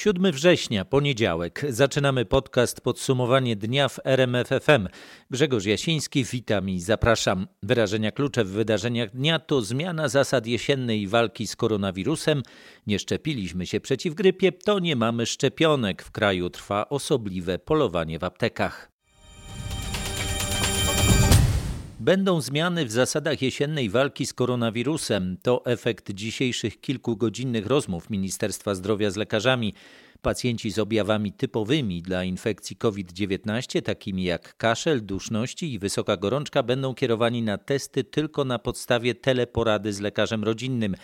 7 września, poniedziałek. Zaczynamy podcast Podsumowanie dnia w RMFFM. Grzegorz Jasiński, witam i zapraszam. Wyrażenia klucze w wydarzeniach dnia to zmiana zasad jesiennej walki z koronawirusem. Nie szczepiliśmy się przeciw grypie, to nie mamy szczepionek. W kraju trwa osobliwe polowanie w aptekach. Będą zmiany w zasadach jesiennej walki z koronawirusem. To efekt dzisiejszych kilkugodzinnych rozmów Ministerstwa Zdrowia z lekarzami. Pacjenci z objawami typowymi dla infekcji COVID-19, takimi jak kaszel, duszności i wysoka gorączka, będą kierowani na testy tylko na podstawie teleporady z lekarzem rodzinnym.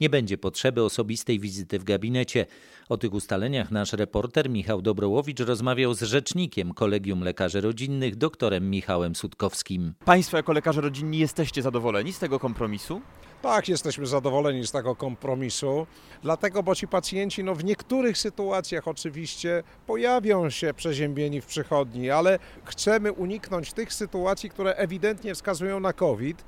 Nie będzie potrzeby osobistej wizyty w gabinecie. O tych ustaleniach nasz reporter Michał Dobrołowicz rozmawiał z rzecznikiem Kolegium Lekarzy Rodzinnych, doktorem Michałem Sutkowskim. Państwo jako lekarze rodzinni jesteście zadowoleni z tego kompromisu? Tak, jesteśmy zadowoleni z tego kompromisu, dlatego, bo ci pacjenci no, w niektórych sytuacjach oczywiście pojawią się przeziębieni w przychodni, ale chcemy uniknąć tych sytuacji, które ewidentnie wskazują na COVID,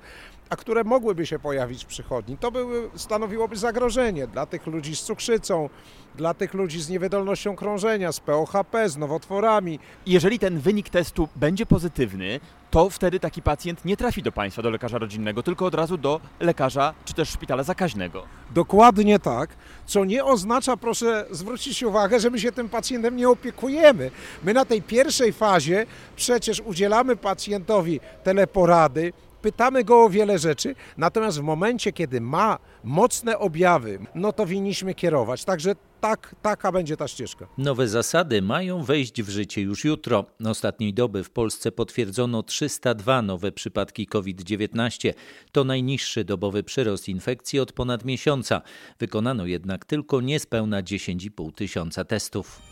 a które mogłyby się pojawić w przychodni. To były, stanowiłoby zagrożenie dla tych ludzi z cukrzycą, dla tych ludzi z niewydolnością krążenia, z POHP, z nowotworami. Jeżeli ten wynik testu będzie pozytywny, to wtedy taki pacjent nie trafi do Państwa, do lekarza rodzinnego, tylko od razu do lekarza czy też szpitala zakaźnego. Dokładnie tak, co nie oznacza, proszę zwrócić uwagę, że my się tym pacjentem nie opiekujemy. My na tej pierwszej fazie przecież udzielamy pacjentowi teleporady, pytamy go o wiele rzeczy, natomiast w momencie, kiedy ma mocne objawy, no to winniśmy kierować. Także tak, taka będzie ta ścieżka. Nowe zasady mają wejść w życie już jutro. Ostatniej doby w Polsce potwierdzono 302 nowe przypadki COVID-19. To najniższy dobowy przyrost infekcji od ponad miesiąca. Wykonano jednak tylko niespełna 10,5 tysiąca testów.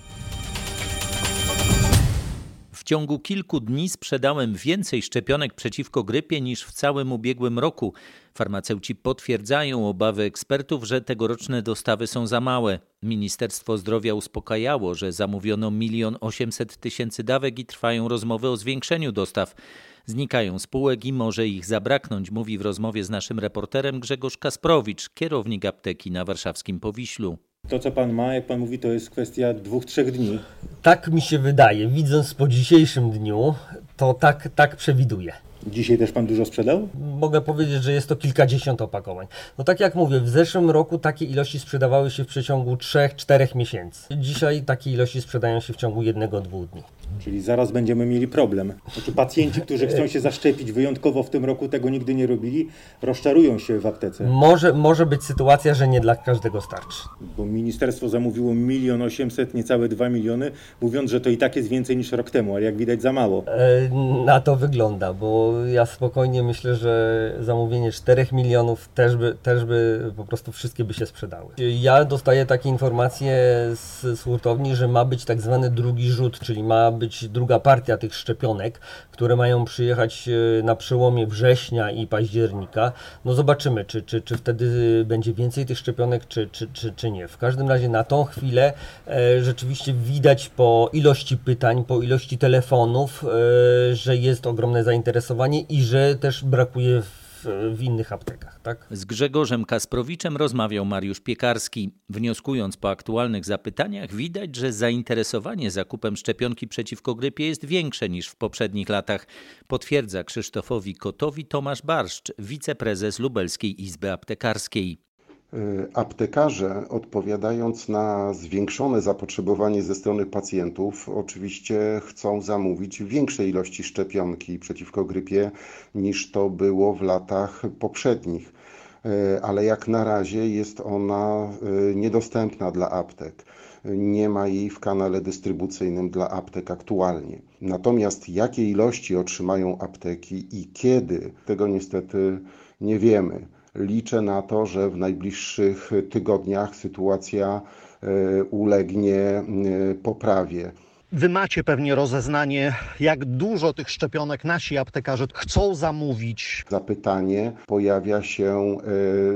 W ciągu kilku dni sprzedałem więcej szczepionek przeciwko grypie niż w całym ubiegłym roku. Farmaceuci potwierdzają obawy ekspertów, że tegoroczne dostawy są za małe. Ministerstwo Zdrowia uspokajało, że zamówiono milion osiemset tysięcy dawek i trwają rozmowy o zwiększeniu dostaw. Znikają spółek i może ich zabraknąć, mówi w rozmowie z naszym reporterem Grzegorz Kasprowicz, kierownik apteki na warszawskim Powiślu. To, co pan ma, jak pan mówi, to jest kwestia dwóch, trzech dni. Tak mi się wydaje. Widząc po dzisiejszym dniu, to tak, tak przewiduję. Dzisiaj też pan dużo sprzedał? Mogę powiedzieć, że jest to kilkadziesiąt opakowań. No tak jak mówię, w zeszłym roku takie ilości sprzedawały się w przeciągu 3-4 miesięcy. Dzisiaj takie ilości sprzedają się w ciągu jednego, dwóch dni. Czyli zaraz będziemy mieli problem. Znaczy pacjenci, którzy chcą się zaszczepić wyjątkowo w tym roku, tego nigdy nie robili, rozczarują się w aptece. Może, może być sytuacja, że nie dla każdego starczy. Bo ministerstwo zamówiło milion osiemset, niecałe dwa miliony, mówiąc, że to i tak jest więcej niż rok temu, ale jak widać za mało. E, na to wygląda, bo ja spokojnie myślę, że zamówienie 4 milionów też by, też by po prostu wszystkie by się sprzedały. Ja dostaję takie informacje z, z hurtowni, że ma być tak zwany drugi rzut, czyli ma być druga partia tych szczepionek, które mają przyjechać e, na przełomie września i października. No zobaczymy, czy, czy, czy wtedy będzie więcej tych szczepionek, czy, czy, czy, czy nie. W każdym razie na tą chwilę e, rzeczywiście widać po ilości pytań, po ilości telefonów, e, że jest ogromne zainteresowanie i że też brakuje w, w innych aptekach. Tak? Z Grzegorzem Kasprowiczem rozmawiał Mariusz Piekarski. Wnioskując po aktualnych zapytaniach, widać, że zainteresowanie zakupem szczepionki przeciwko grypie jest większe niż w poprzednich latach, potwierdza Krzysztofowi Kotowi Tomasz Barszcz, wiceprezes Lubelskiej Izby Aptekarskiej. Aptekarze, odpowiadając na zwiększone zapotrzebowanie ze strony pacjentów, oczywiście chcą zamówić większej ilości szczepionki przeciwko grypie niż to było w latach poprzednich. Ale jak na razie jest ona niedostępna dla aptek. Nie ma jej w kanale dystrybucyjnym dla aptek aktualnie. Natomiast jakie ilości otrzymają apteki i kiedy, tego niestety nie wiemy liczę na to, że w najbliższych tygodniach sytuacja e, ulegnie e, poprawie. Wy macie pewnie rozeznanie, jak dużo tych szczepionek nasi aptekarze chcą zamówić. Zapytanie pojawia się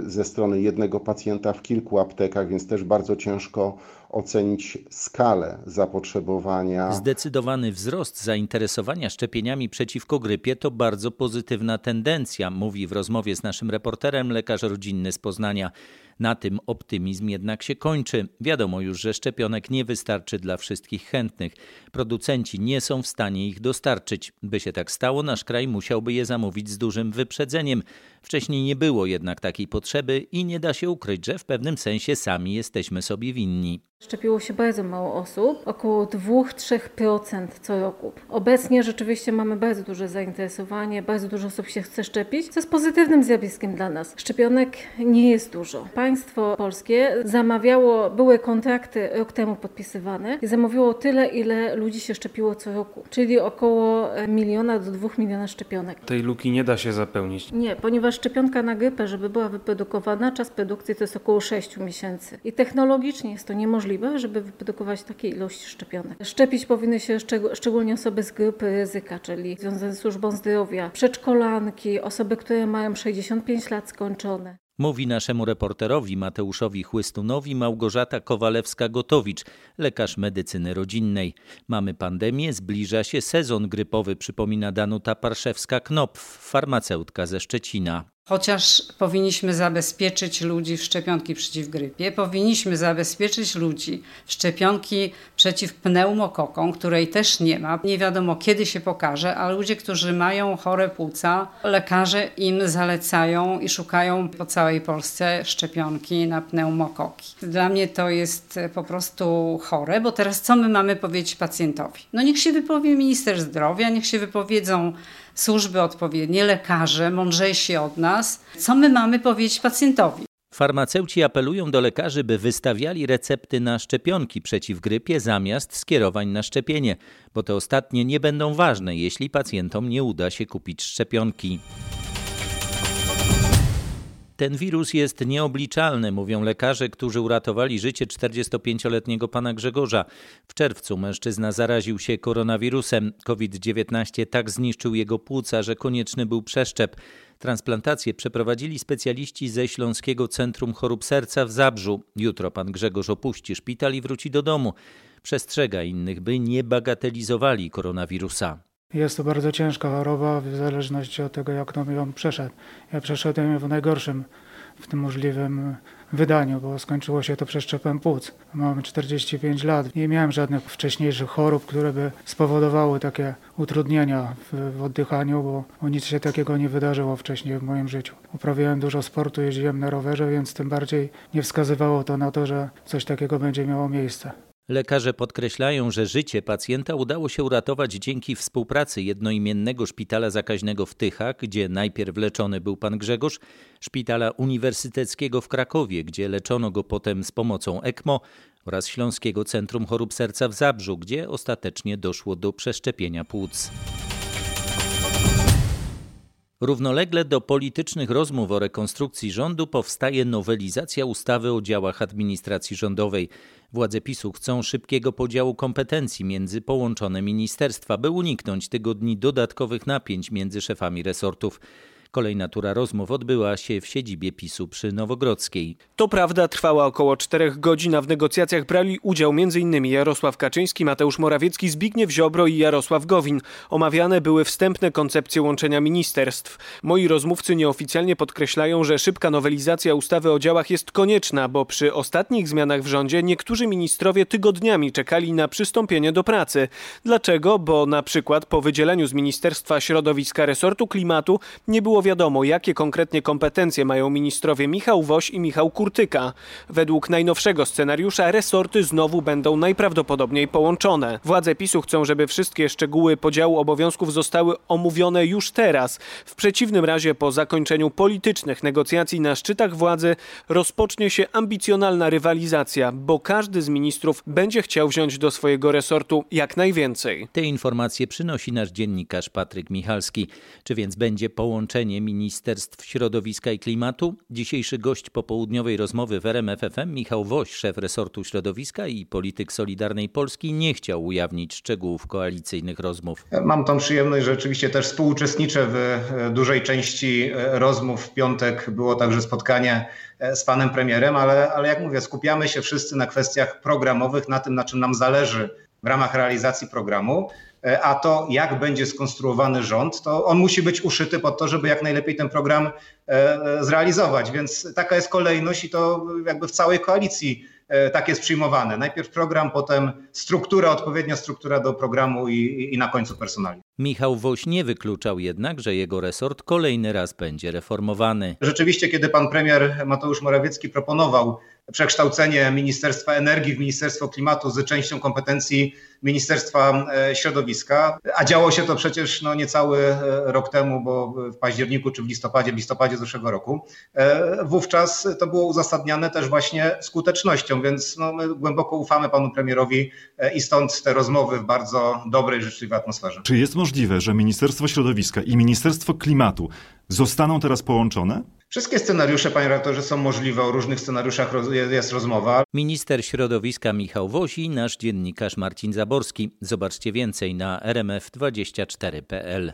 e, ze strony jednego pacjenta w kilku aptekach, więc też bardzo ciężko ocenić skalę zapotrzebowania. Zdecydowany wzrost zainteresowania szczepieniami przeciwko grypie to bardzo pozytywna tendencja, mówi w rozmowie z naszym reporterem lekarz rodzinny z Poznania. Na tym optymizm jednak się kończy. Wiadomo już, że szczepionek nie wystarczy dla wszystkich chętnych. Producenci nie są w stanie ich dostarczyć. By się tak stało, nasz kraj musiałby je zamówić z dużym wyprzedzeniem. Wcześniej nie było jednak takiej potrzeby i nie da się ukryć, że w pewnym sensie sami jesteśmy sobie winni. Szczepiło się bardzo mało osób, około 2-3% co roku. Obecnie rzeczywiście mamy bardzo duże zainteresowanie, bardzo dużo osób się chce szczepić, co jest pozytywnym zjawiskiem dla nas. Szczepionek nie jest dużo. Państwo polskie zamawiało, były kontrakty rok temu podpisywane i zamówiło tyle, ile ludzi się szczepiło co roku, czyli około miliona do dwóch miliona szczepionek. Tej luki nie da się zapełnić. Nie, ponieważ szczepionka na grypę, żeby była wyprodukowana, czas produkcji to jest około 6 miesięcy i technologicznie jest to niemożliwe możliwe, żeby wyprodukować takiej ilości szczepionek. Szczepić powinny się szczególnie osoby z grupy ryzyka, czyli związane z służbą zdrowia, przedszkolanki, osoby, które mają 65 lat skończone. Mówi naszemu reporterowi Mateuszowi Chłystunowi Małgorzata Kowalewska-Gotowicz, lekarz medycyny rodzinnej. Mamy pandemię, zbliża się sezon grypowy, przypomina Danuta Parszewska-Knopf, farmaceutka ze Szczecina. Chociaż powinniśmy zabezpieczyć ludzi w szczepionki przeciw grypie, powinniśmy zabezpieczyć ludzi w szczepionki przeciw pneumokokom, której też nie ma. Nie wiadomo kiedy się pokaże, a ludzie, którzy mają chore płuca, lekarze im zalecają i szukają po całej Polsce szczepionki na pneumokoki. Dla mnie to jest po prostu chore, bo teraz co my mamy powiedzieć pacjentowi? No niech się wypowie minister zdrowia, niech się wypowiedzą służby odpowiednie, lekarze, mądrzejsi od nas. Co my mamy powiedzieć pacjentowi? Farmaceuci apelują do lekarzy, by wystawiali recepty na szczepionki przeciw grypie zamiast skierowań na szczepienie, bo te ostatnie nie będą ważne, jeśli pacjentom nie uda się kupić szczepionki. Ten wirus jest nieobliczalny, mówią lekarze, którzy uratowali życie 45-letniego pana Grzegorza. W czerwcu mężczyzna zaraził się koronawirusem. COVID-19 tak zniszczył jego płuca, że konieczny był przeszczep. Transplantację przeprowadzili specjaliści ze Śląskiego Centrum Chorób Serca w Zabrzu. Jutro pan Grzegorz opuści szpital i wróci do domu. Przestrzega innych, by nie bagatelizowali koronawirusa. Jest to bardzo ciężka choroba w zależności od tego, jak on ją przeszedł. Ja przeszedłem ją w najgorszym, w tym możliwym wydaniu, bo skończyło się to przeszczepem płuc. Mam 45 lat. Nie miałem żadnych wcześniejszych chorób, które by spowodowały takie utrudnienia w, w oddychaniu, bo, bo nic się takiego nie wydarzyło wcześniej w moim życiu. Uprawiałem dużo sportu, jeździłem na rowerze, więc tym bardziej nie wskazywało to na to, że coś takiego będzie miało miejsce. Lekarze podkreślają, że życie pacjenta udało się uratować dzięki współpracy jednoimiennego szpitala zakaźnego w Tychach, gdzie najpierw leczony był pan Grzegorz, szpitala uniwersyteckiego w Krakowie, gdzie leczono go potem z pomocą ECMO oraz Śląskiego Centrum Chorób Serca w Zabrzu, gdzie ostatecznie doszło do przeszczepienia płuc. Równolegle do politycznych rozmów o rekonstrukcji rządu powstaje nowelizacja ustawy o działach administracji rządowej. Władze PiSu chcą szybkiego podziału kompetencji między połączone ministerstwa, by uniknąć tygodni dodatkowych napięć między szefami resortów. Kolejna tura rozmów odbyła się w siedzibie PiSu przy Nowogrodzkiej. To prawda trwała około czterech godzin, a w negocjacjach brali udział m.in. Jarosław Kaczyński, Mateusz Morawiecki, Zbigniew Ziobro i Jarosław Gowin. Omawiane były wstępne koncepcje łączenia ministerstw. Moi rozmówcy nieoficjalnie podkreślają, że szybka nowelizacja ustawy o działach jest konieczna, bo przy ostatnich zmianach w rządzie niektórzy ministrowie tygodniami czekali na przystąpienie do pracy. Dlaczego? Bo na przykład po wydzieleniu z Ministerstwa Środowiska resortu klimatu nie było wiadomo, jakie konkretnie kompetencje mają ministrowie Michał Woś i Michał Kurtyka. Według najnowszego scenariusza resorty znowu będą najprawdopodobniej połączone. Władze PiSu chcą, żeby wszystkie szczegóły podziału obowiązków zostały omówione już teraz. W przeciwnym razie po zakończeniu politycznych negocjacji na szczytach władzy rozpocznie się ambicjonalna rywalizacja, bo każdy z ministrów będzie chciał wziąć do swojego resortu jak najwięcej. Te informacje przynosi nasz dziennikarz Patryk Michalski. Czy więc będzie połączenie Ministerstw Środowiska i Klimatu. Dzisiejszy gość popołudniowej rozmowy w RMFFM, Michał Woś, szef resortu środowiska i polityk Solidarnej Polski, nie chciał ujawnić szczegółów koalicyjnych rozmów. Mam tą przyjemność, że rzeczywiście też współuczestniczę w e, dużej części e, rozmów. W piątek było także spotkanie e, z panem premierem, ale, ale jak mówię, skupiamy się wszyscy na kwestiach programowych, na tym, na czym nam zależy w ramach realizacji programu. A to, jak będzie skonstruowany rząd, to on musi być uszyty pod to, żeby jak najlepiej ten program zrealizować. Więc taka jest kolejność i to jakby w całej koalicji tak jest przyjmowane. Najpierw program, potem struktura, odpowiednia struktura do programu i, i na końcu personalnie. Michał Woś nie wykluczał jednak, że jego resort kolejny raz będzie reformowany. Rzeczywiście, kiedy pan premier Mateusz Morawiecki proponował przekształcenie Ministerstwa Energii w Ministerstwo Klimatu z częścią kompetencji Ministerstwa Środowiska, a działo się to przecież no, niecały rok temu, bo w październiku czy w listopadzie, w listopadzie zeszłego roku, wówczas to było uzasadniane też właśnie skutecznością, więc no, my głęboko ufamy panu premierowi i stąd te rozmowy w bardzo dobrej, życzliwej atmosferze. Czy jest możliwe, że Ministerstwo Środowiska i Ministerstwo Klimatu zostaną teraz połączone? Wszystkie scenariusze, panie redaktorze, są możliwe. O różnych scenariuszach jest rozmowa. Minister środowiska Michał Wosi, nasz dziennikarz Marcin Zaborski. Zobaczcie więcej na rmf24.pl.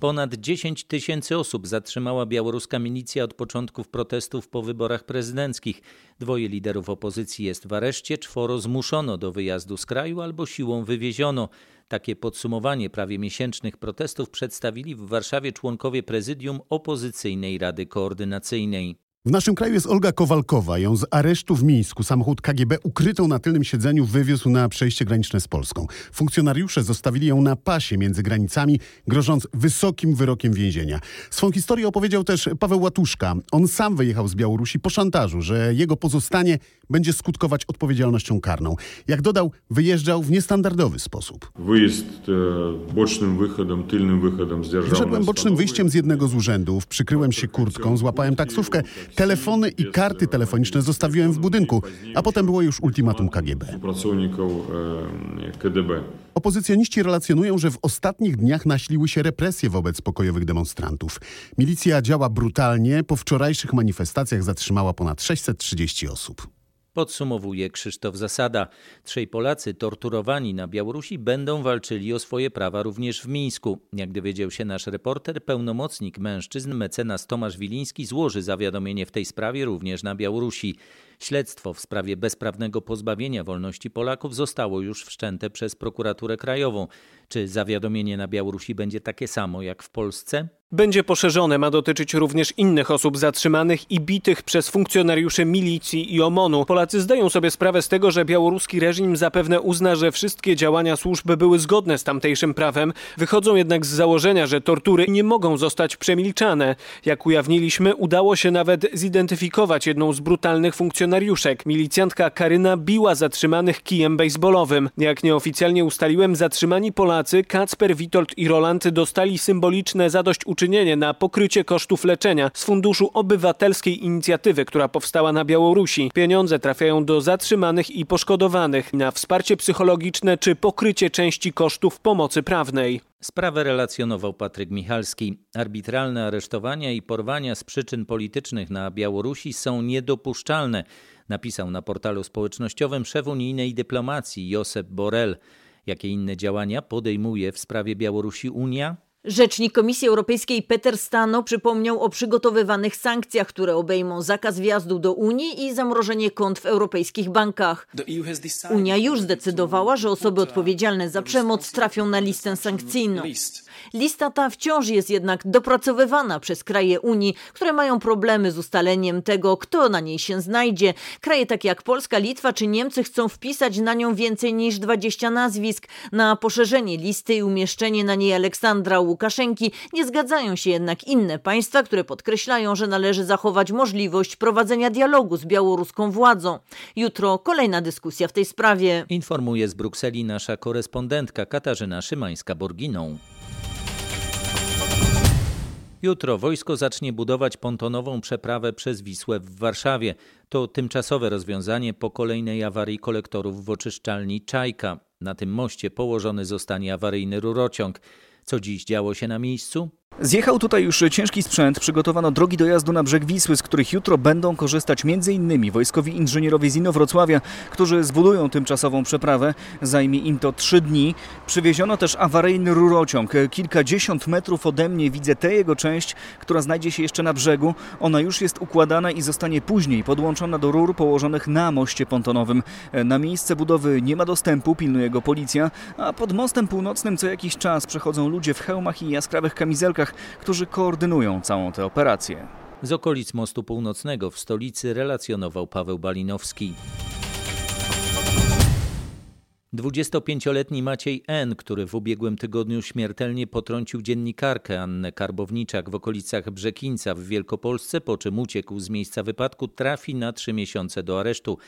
Ponad 10 tysięcy osób zatrzymała białoruska milicja od początków protestów po wyborach prezydenckich. Dwoje liderów opozycji jest w areszcie, czworo zmuszono do wyjazdu z kraju albo siłą wywieziono. Takie podsumowanie prawie miesięcznych protestów przedstawili w Warszawie członkowie prezydium opozycyjnej Rady Koordynacyjnej. W naszym kraju jest Olga Kowalkowa. Ją z aresztu w Mińsku samochód KGB ukrytą na tylnym siedzeniu wywiózł na przejście graniczne z Polską. Funkcjonariusze zostawili ją na pasie między granicami, grożąc wysokim wyrokiem więzienia. Swą historię opowiedział też Paweł Łatuszka. On sam wyjechał z Białorusi po szantażu, że jego pozostanie będzie skutkować odpowiedzialnością karną. Jak dodał, wyjeżdżał w niestandardowy sposób. Wyjazd e, bocznym wychodem, tylnym wychodem z Wyszedłem bocznym wyjściem z jednego z urzędów, przykryłem się kurtką, złapałem taksówkę, telefony i karty telefoniczne zostawiłem w budynku, a potem było już ultimatum KGB. Opozycjoniści relacjonują, że w ostatnich dniach nasiliły się represje wobec pokojowych demonstrantów. Milicja działa brutalnie, po wczorajszych manifestacjach zatrzymała ponad 630 osób. Podsumowuje Krzysztof Zasada. Trzej Polacy torturowani na Białorusi będą walczyli o swoje prawa również w Mińsku. Jak dowiedział się nasz reporter, pełnomocnik mężczyzn mecenas Tomasz Wiliński złoży zawiadomienie w tej sprawie również na Białorusi. Śledztwo w sprawie bezprawnego pozbawienia wolności Polaków zostało już wszczęte przez prokuraturę krajową. Czy zawiadomienie na Białorusi będzie takie samo jak w Polsce? Będzie poszerzone, ma dotyczyć również innych osób zatrzymanych i bitych przez funkcjonariuszy milicji i OMON-u. Polacy zdają sobie sprawę z tego, że białoruski reżim zapewne uzna, że wszystkie działania służby były zgodne z tamtejszym prawem. Wychodzą jednak z założenia, że tortury nie mogą zostać przemilczane. Jak ujawniliśmy, udało się nawet zidentyfikować jedną z brutalnych funkcjonariuszek. Milicjantka Karyna biła zatrzymanych kijem baseballowym. Jak nieoficjalnie ustaliłem, zatrzymani Polacy Kacper, Witold i Roland dostali symboliczne zadośćuczynienie uczynienie na pokrycie kosztów leczenia z Funduszu Obywatelskiej Inicjatywy, która powstała na Białorusi. Pieniądze trafiają do zatrzymanych i poszkodowanych na wsparcie psychologiczne czy pokrycie części kosztów pomocy prawnej. Sprawę relacjonował Patryk Michalski. Arbitralne aresztowania i porwania z przyczyn politycznych na Białorusi są niedopuszczalne, napisał na portalu społecznościowym szef unijnej dyplomacji Josep Borrell. Jakie inne działania podejmuje w sprawie Białorusi Unia? Rzecznik Komisji Europejskiej Peter Stano przypomniał o przygotowywanych sankcjach, które obejmą zakaz wjazdu do Unii i zamrożenie kont w europejskich bankach. Unia już zdecydowała, że osoby odpowiedzialne za przemoc trafią na listę sankcyjną. Lista ta wciąż jest jednak dopracowywana przez kraje Unii, które mają problemy z ustaleniem tego, kto na niej się znajdzie. Kraje takie jak Polska, Litwa czy Niemcy chcą wpisać na nią więcej niż 20 nazwisk. Na poszerzenie listy i umieszczenie na niej Aleksandra Łukaszenki nie zgadzają się jednak inne państwa, które podkreślają, że należy zachować możliwość prowadzenia dialogu z białoruską władzą. Jutro kolejna dyskusja w tej sprawie. Informuje z Brukseli nasza korespondentka Katarzyna Szymańska-Borginą. Jutro wojsko zacznie budować pontonową przeprawę przez Wisłę w Warszawie. To tymczasowe rozwiązanie po kolejnej awarii kolektorów w oczyszczalni Czajka. Na tym moście położony zostanie awaryjny rurociąg. Co dziś działo się na miejscu? Zjechał tutaj już ciężki sprzęt, przygotowano drogi dojazdu na brzeg Wisły, z których jutro będą korzystać m.in. wojskowi inżynierowie z Inowrocławia, którzy zbudują tymczasową przeprawę. Zajmie im to trzy dni. Przywieziono też awaryjny rurociąg. Kilkadziesiąt metrów ode mnie widzę tę jego część, która znajdzie się jeszcze na brzegu. Ona już jest układana i zostanie później podłączona do rur położonych na moście pontonowym. Na miejsce budowy nie ma dostępu, pilnuje go policja, a pod mostem północnym co jakiś czas przechodzą ludzie w hełmach i jaskrawych kamizelkach, którzy koordynują całą tę operację. Z okolic Mostu Północnego w stolicy relacjonował Paweł Balinowski. 25-letni Maciej N., który w ubiegłym tygodniu śmiertelnie potrącił dziennikarkę Annę Karbowniczak w okolicach Brzekińca w Wielkopolsce, po czym uciekł z miejsca wypadku, trafi na trzy miesiące do aresztu.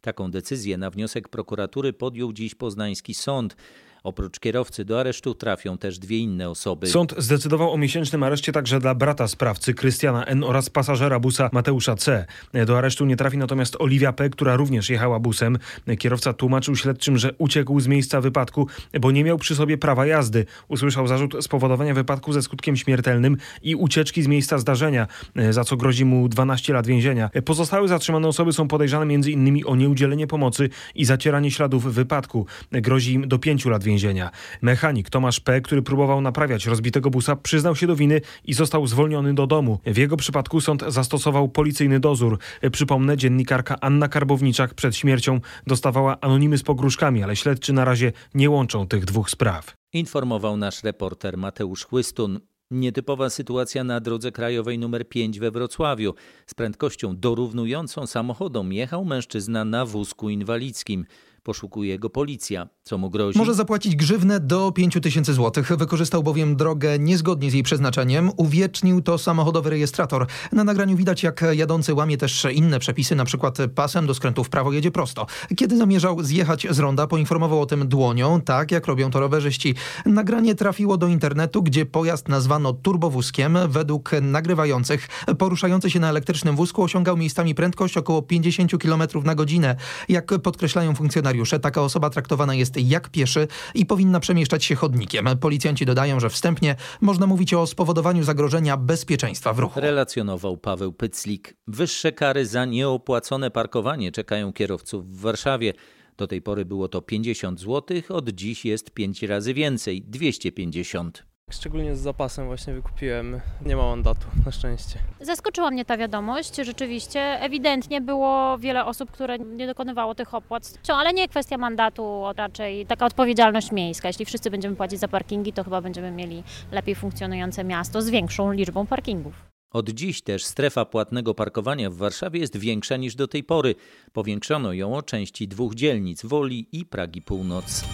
Taką decyzję na wniosek prokuratury podjął dziś poznański sąd. Oprócz kierowcy do aresztu trafią też dwie inne osoby. Sąd zdecydował o miesięcznym areszcie także dla brata sprawcy Krystiana N. oraz pasażera busa Mateusza C. Do aresztu nie trafi natomiast Oliwia P., która również jechała busem. Kierowca tłumaczył śledczym, że uciekł z miejsca wypadku, bo nie miał przy sobie prawa jazdy. Usłyszał zarzut spowodowania wypadku ze skutkiem śmiertelnym i ucieczki z miejsca zdarzenia, za co grozi mu 12 lat więzienia. Pozostałe zatrzymane osoby są podejrzane m.in. o nieudzielenie pomocy i zacieranie śladów wypadku. Grozi im do 5 lat więzienia. Mechanik Tomasz P., który próbował naprawiać rozbitego busa, przyznał się do winy i został zwolniony do domu. W jego przypadku sąd zastosował policyjny dozór. Przypomnę, dziennikarka Anna Karbowniczak przed śmiercią dostawała anonimy z pogróżkami, ale śledczy na razie nie łączą tych dwóch spraw. Informował nasz reporter Mateusz Chłystun. Nietypowa sytuacja na drodze krajowej nr 5 we Wrocławiu. Z prędkością dorównującą samochodom jechał mężczyzna na wózku inwalidzkim. Poszukuje go policja. Co mu grozi? Może zapłacić grzywnę do 5 tysięcy złotych. Wykorzystał bowiem drogę niezgodnie z jej przeznaczeniem. Uwiecznił to samochodowy rejestrator. Na nagraniu widać, jak jadący łamie też inne przepisy, na przykład pasem do skrętu w prawo jedzie prosto. Kiedy zamierzał zjechać z ronda, poinformował o tym dłonią, tak jak robią to rowerzyści. Nagranie trafiło do internetu, gdzie pojazd nazwano turbowózkiem. Według nagrywających poruszający się na elektrycznym wózku osiągał miejscami prędkość około 50 km na godzinę. Jak podkreślają funkcjonariusze, taka osoba traktowana jest jak pieszy i powinna przemieszczać się chodnikiem. Policjanci dodają, że wstępnie można mówić o spowodowaniu zagrożenia bezpieczeństwa w ruchu. Relacjonował Paweł Pyclik. Wyższe kary za nieopłacone parkowanie czekają kierowców w Warszawie. Do tej pory było to 50 zł, od dziś jest 5 razy więcej 250. Szczególnie z zapasem właśnie wykupiłem. Nie ma mandatu, na szczęście. Zaskoczyła mnie ta wiadomość, rzeczywiście. Ewidentnie było wiele osób, które nie dokonywało tych opłat. Ale nie kwestia mandatu, raczej taka odpowiedzialność miejska. Jeśli wszyscy będziemy płacić za parkingi, to chyba będziemy mieli lepiej funkcjonujące miasto z większą liczbą parkingów. Od dziś też strefa płatnego parkowania w Warszawie jest większa niż do tej pory. Powiększono ją o części dwóch dzielnic Woli i Pragi Północ.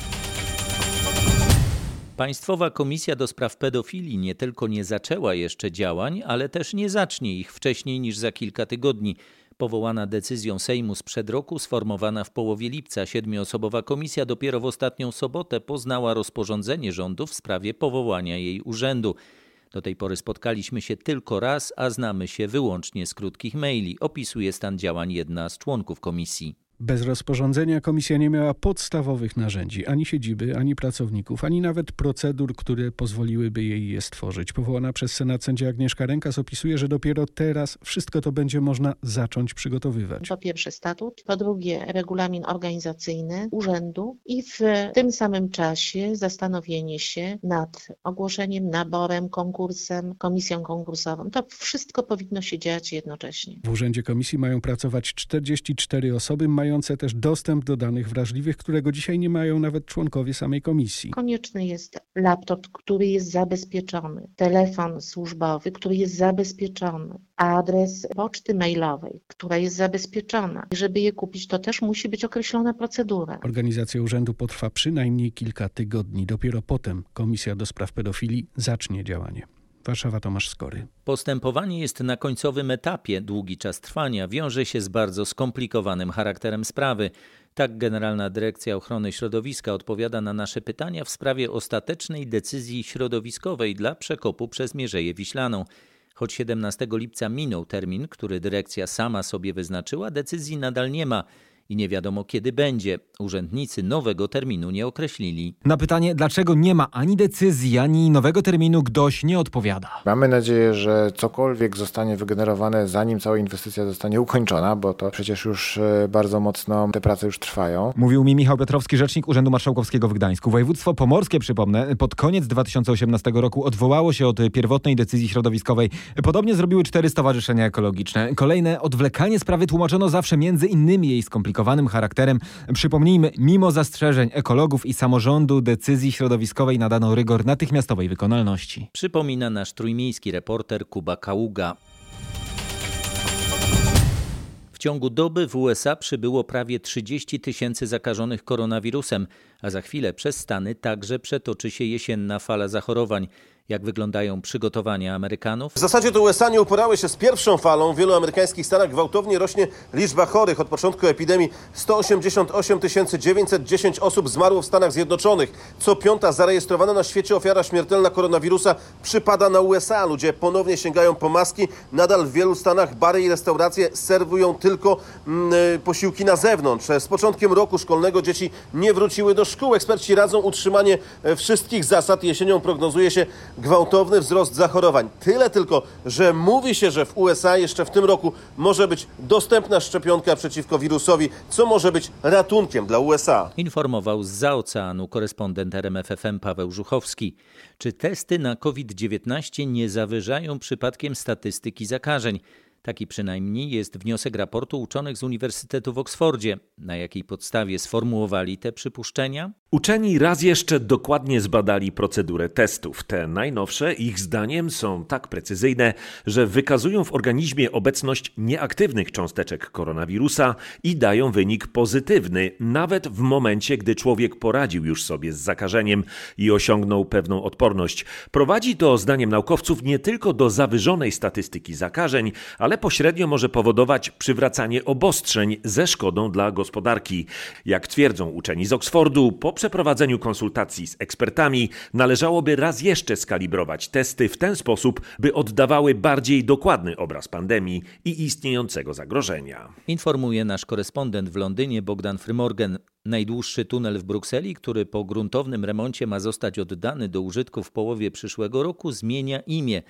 Państwowa Komisja do Spraw Pedofilii nie tylko nie zaczęła jeszcze działań, ale też nie zacznie ich wcześniej niż za kilka tygodni. Powołana decyzją Sejmu sprzed roku, sformowana w połowie lipca, siedmioosobowa komisja dopiero w ostatnią sobotę poznała rozporządzenie rządu w sprawie powołania jej urzędu. Do tej pory spotkaliśmy się tylko raz, a znamy się wyłącznie z krótkich maili, opisuje stan działań jedna z członków komisji. Bez rozporządzenia komisja nie miała podstawowych narzędzi, ani siedziby, ani pracowników, ani nawet procedur, które pozwoliłyby jej je stworzyć. Powołana przez Senat sędzia Agnieszka Rękas opisuje, że dopiero teraz wszystko to będzie można zacząć przygotowywać. Po pierwsze statut, po drugie regulamin organizacyjny urzędu i w tym samym czasie zastanowienie się nad ogłoszeniem, naborem, konkursem, komisją konkursową. To wszystko powinno się dziać jednocześnie. W urzędzie komisji mają pracować 44 osoby, mają mające też dostęp do danych wrażliwych, którego dzisiaj nie mają nawet członkowie samej komisji. Konieczny jest laptop, który jest zabezpieczony, telefon służbowy, który jest zabezpieczony, adres poczty mailowej, która jest zabezpieczona. Żeby je kupić, to też musi być określona procedura. Organizacja urzędu potrwa przynajmniej kilka tygodni. Dopiero potem Komisja do Spraw Pedofilii zacznie działanie. Warszawa Tomasz Skory. Postępowanie jest na końcowym etapie. Długi czas trwania wiąże się z bardzo skomplikowanym charakterem sprawy. Tak Generalna Dyrekcja Ochrony Środowiska odpowiada na nasze pytania w sprawie ostatecznej decyzji środowiskowej dla przekopu przez Mierzeję Wiślaną. Choć 17 lipca minął termin, który dyrekcja sama sobie wyznaczyła, decyzji nadal nie ma. I nie wiadomo kiedy będzie. Urzędnicy nowego terminu nie określili. Na pytanie, dlaczego nie ma ani decyzji, ani nowego terminu, GDOŚ nie odpowiada. Mamy nadzieję, że cokolwiek zostanie wygenerowane, zanim cała inwestycja zostanie ukończona, bo to przecież już e, bardzo mocno te prace już trwają. Mówił mi Michał Piotrowski, rzecznik Urzędu Marszałkowskiego w Gdańsku. Województwo Pomorskie, przypomnę, pod koniec 2018 roku odwołało się od pierwotnej decyzji środowiskowej. Podobnie zrobiły cztery stowarzyszenia ekologiczne. Kolejne odwlekanie sprawy tłumaczono zawsze między innymi jej skomplikowanym charakterem. Przypomnijmy, mimo zastrzeżeń ekologów i samorządu decyzji środowiskowej nadano rygor natychmiastowej wykonalności. Przypomina nasz trójmiejski reporter Kuba Kaługa. W ciągu doby w USA przybyło prawie 30 tysięcy zakażonych koronawirusem, a za chwilę przez Stany także przetoczy się jesienna fala zachorowań. Jak wyglądają przygotowania Amerykanów? W zasadzie to USA nie uporały się z pierwszą falą. W wielu amerykańskich stanach gwałtownie rośnie liczba chorych. Od początku epidemii 188 910 osób zmarło w Stanach Zjednoczonych. Co piąta zarejestrowana na świecie ofiara śmiertelna koronawirusa przypada na USA. Ludzie ponownie sięgają po maski. Nadal w wielu stanach bary i restauracje serwują tylko mm, posiłki na zewnątrz. Z początkiem roku szkolnego dzieci nie wróciły do szkół. Eksperci radzą utrzymanie wszystkich zasad. Jesienią prognozuje się gwałtowny wzrost zachorowań. Tyle tylko, że mówi się, że w USA jeszcze w tym roku może być dostępna szczepionka przeciwko wirusowi, co może być ratunkiem dla USA. Informował z oceanu korespondent RMFFM Paweł Żuchowski. Czy testy na COVID-19 nie zawyżają przypadkiem statystyki zakażeń? Taki przynajmniej jest wniosek raportu uczonych z Uniwersytetu w Oksfordzie. Na jakiej podstawie sformułowali te przypuszczenia? Uczeni raz jeszcze dokładnie zbadali procedurę testów. Te najnowsze, ich zdaniem, są tak precyzyjne, że wykazują w organizmie obecność nieaktywnych cząsteczek koronawirusa i dają wynik pozytywny, nawet w momencie, gdy człowiek poradził już sobie z zakażeniem i osiągnął pewną odporność. Prowadzi to, zdaniem naukowców, nie tylko do zawyżonej statystyki zakażeń, ale pośrednio może powodować przywracanie obostrzeń ze szkodą dla gospodarki. Jak twierdzą uczeni z Oksfordu, po przeprowadzeniu konsultacji z ekspertami należałoby raz jeszcze skalibrować testy w ten sposób, by oddawały bardziej dokładny obraz pandemii i istniejącego zagrożenia. Informuje nasz korespondent w Londynie Bogdan Frymorgan. Najdłuższy tunel w Brukseli, który po gruntownym remoncie ma zostać oddany do użytku w połowie przyszłego roku, zmienia imię.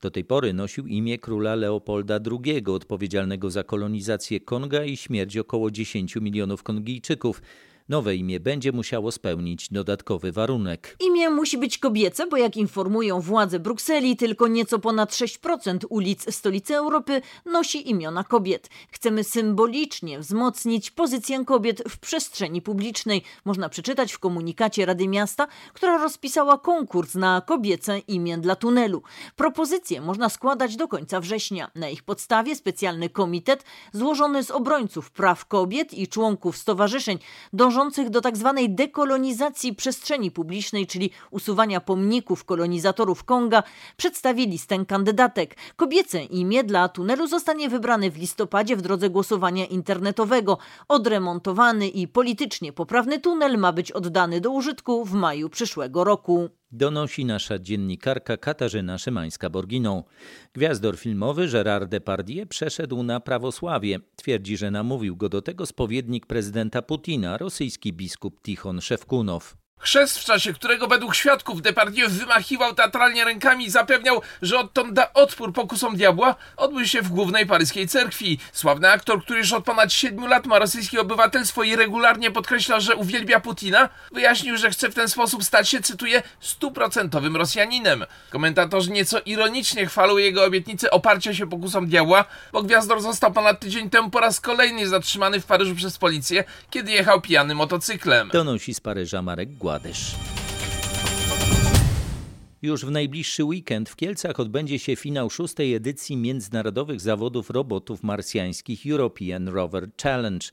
Do tej pory nosił imię króla Leopolda II, odpowiedzialnego za kolonizację Konga i śmierć około 10 milionów Kongijczyków. Nowe imię będzie musiało spełnić dodatkowy warunek. Imię musi być kobiece, bo jak informują władze Brukseli, tylko nieco ponad 6% ulic stolicy Europy nosi imiona kobiet. Chcemy symbolicznie wzmocnić pozycję kobiet w przestrzeni publicznej. Można przeczytać w komunikacie Rady Miasta, która rozpisała konkurs na kobiece imię dla tunelu. Propozycje można składać do końca września. Na ich podstawie specjalny komitet złożony z obrońców praw kobiet i członków stowarzyszeń dąży dążących do tzw. Tak dekolonizacji przestrzeni publicznej, czyli usuwania pomników kolonizatorów Konga, przedstawi listę kandydatek. Kobiece imię dla tunelu zostanie wybrane w listopadzie w drodze głosowania internetowego. Odremontowany i politycznie poprawny tunel ma być oddany do użytku w maju przyszłego roku. Donosi nasza dziennikarka Katarzyna Szymańska-Borginą. Gwiazdor filmowy Gerard Depardieu przeszedł na prawosławie. Twierdzi, że namówił go do tego spowiednik prezydenta Putina, rosyjski biskup Tichon Szewkunow. Chrzest, w czasie którego według świadków Depardieu wymachiwał teatralnie rękami i zapewniał, że odtąd da odpór pokusom diabła, odbył się w głównej paryskiej cerkwi. Sławny aktor, który już od ponad 7 lat ma rosyjskie obywatelstwo i regularnie podkreśla, że uwielbia Putina, wyjaśnił, że chce w ten sposób stać się, cytuję, stuprocentowym Rosjaninem. Komentatorzy nieco ironicznie chwalą jego obietnicę oparcia się pokusom diabła, bo Gwiazdor został ponad tydzień temu po raz kolejny zatrzymany w Paryżu przez policję, kiedy jechał pijany motocyklem. Donosi z Paryża Marek Gładysz. Już w najbliższy weekend w Kielcach odbędzie się finał szóstej edycji międzynarodowych zawodów robotów marsjańskich European Rover Challenge.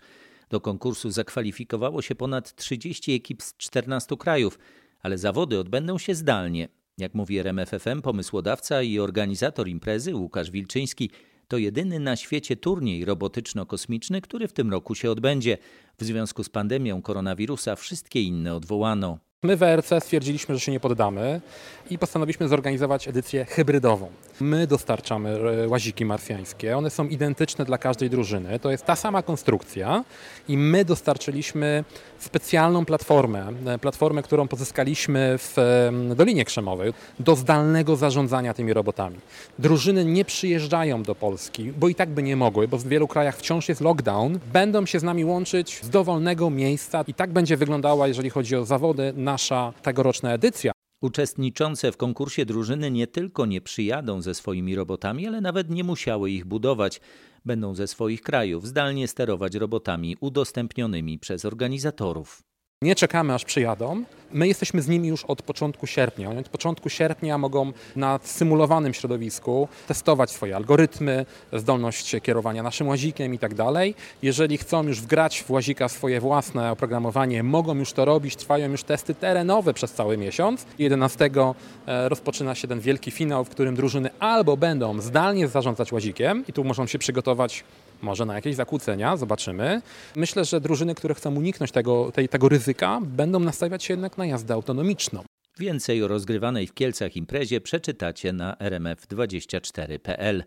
Do konkursu zakwalifikowało się ponad 30 ekip z 14 krajów, ale zawody odbędą się zdalnie. Jak mówi RMFFM, pomysłodawca i organizator imprezy Łukasz Wilczyński to jedyny na świecie turniej robotyczno-kosmiczny, który w tym roku się odbędzie. W związku z pandemią koronawirusa wszystkie inne odwołano. My w ERC stwierdziliśmy, że się nie poddamy i postanowiliśmy zorganizować edycję hybrydową. My dostarczamy e, łaziki marsjańskie, one są identyczne dla każdej drużyny, to jest ta sama konstrukcja i my dostarczyliśmy specjalną platformę, e, platformę, którą pozyskaliśmy w Dolinie Krzemowej do zdalnego zarządzania tymi robotami. Drużyny nie przyjeżdżają do Polski, bo i tak by nie mogły, bo w wielu krajach wciąż jest lockdown, będą się z nami łączyć z dowolnego miejsca i tak będzie wyglądała, jeżeli chodzi o zawody, nasza tegoroczna edycja. Uczestniczące w konkursie drużyny nie tylko nie przyjadą ze swoimi robotami, ale nawet nie musiały ich budować. Będą ze swoich krajów zdalnie sterować robotami udostępnionymi przez organizatorów. Nie czekamy aż przyjadą. My jesteśmy z nimi już od początku sierpnia. Oni od początku sierpnia mogą na symulowanym środowisku testować swoje algorytmy, zdolność kierowania naszym łazikiem i tak dalej. Jeżeli chcą już wgrać w łazika swoje własne oprogramowanie, mogą już to robić. Trwają już testy terenowe przez cały miesiąc. 11 e, rozpoczyna się ten wielki finał, w którym drużyny albo będą zdalnie zarządzać łazikiem i tu muszą się przygotować może na jakieś zakłócenia, zobaczymy. Myślę, że drużyny, które chcą uniknąć tego, tej, tego ryzyka, będą nastawiać się jednak na jazdę autonomiczną. Więcej o rozgrywanej w Kielcach imprezie przeczytacie na rmf24.pl.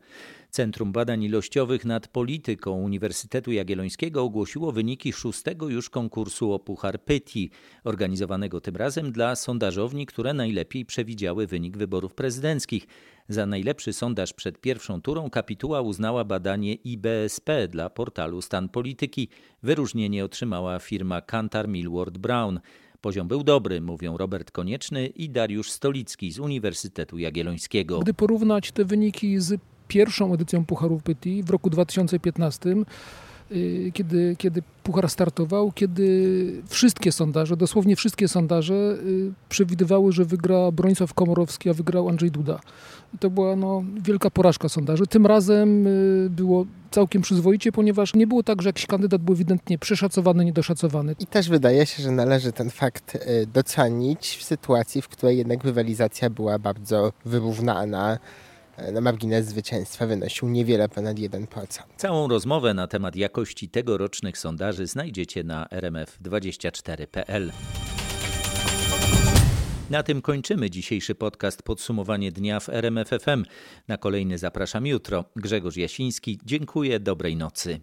Centrum Badań Ilościowych nad Polityką Uniwersytetu Jagiellońskiego ogłosiło wyniki szóstego już konkursu o Puchar Pyti, organizowanego tym razem dla sondażowni, które najlepiej przewidziały wynik wyborów prezydenckich. Za najlepszy sondaż przed pierwszą turą kapituła uznała badanie IBSP dla portalu Stan Polityki. Wyróżnienie otrzymała firma Kantar Millward Brown. Poziom był dobry, mówią Robert Konieczny i Dariusz Stolicki z Uniwersytetu Jagiellońskiego. Gdy porównać te wyniki z pierwszą edycją Pucharów Petit w roku 2015, y, kiedy, kiedy Puchar startował, kiedy wszystkie sondaże, dosłownie wszystkie sondaże y, przewidywały, że wygra Bronisław Komorowski, a wygrał Andrzej Duda. To była no, wielka porażka sondaży. Tym razem y, było całkiem przyzwoicie, ponieważ nie było tak, że jakiś kandydat był ewidentnie przeszacowany, niedoszacowany. I też wydaje się, że należy ten fakt docenić w sytuacji, w której jednak rywalizacja była bardzo wyrównana na margines zwycięstwa wynosił niewiele ponad 1%. Całą rozmowę na temat jakości tegorocznych sondaży znajdziecie na rmf24.pl. Na tym kończymy dzisiejszy podcast Podsumowanie dnia w RMFFM. Na kolejny zapraszam jutro. Grzegorz Jasiński, dziękuję, dobrej nocy.